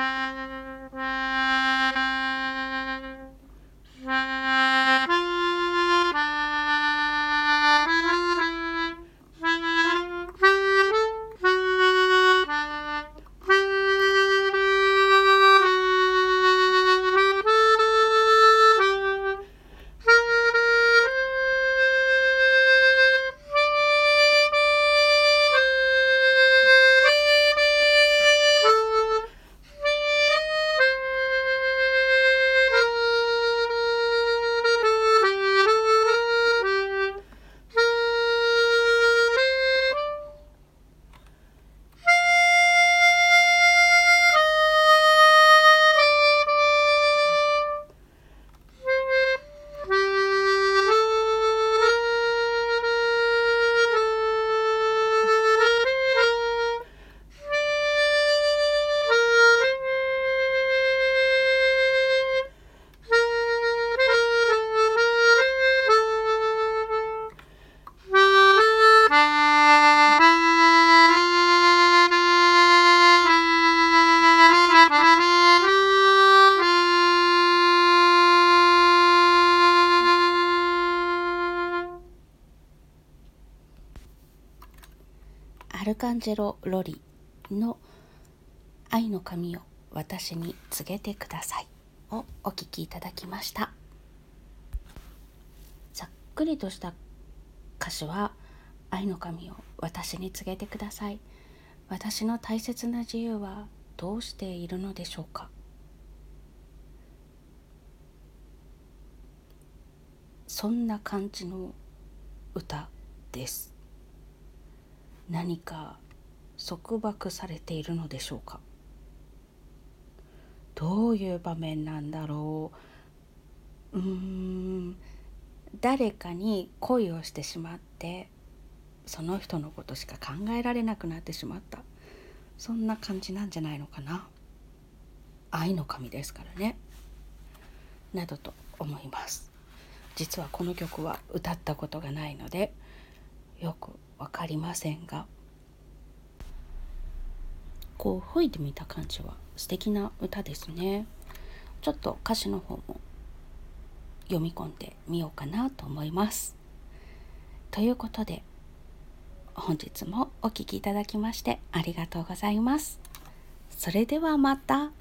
Thank you. アルカンジェロ・ロリの「愛の髪を私に告げてください」をお聴きいただきました。ざっくりとした歌詞は「愛の髪を私に告げてください」私の大切な自由はどうしているのでしょうか。そんな感じの歌です。何か束縛されているのでしょうか？どういう場面なんだろう？うーん誰かに恋をしてしまってその人のことしか考えられなくなってしまった。そんな感じなんじゃないのかな？愛の神ですからね。などと思います。実はこの曲は歌ったことがないのでよく分かりませんが。こう吹いてみた感じは素敵な歌ですね。ちょっと歌詞の方も読み込んでみようかなと思います。ということで本日もお聴きいただきましてありがとうございます。それではまた。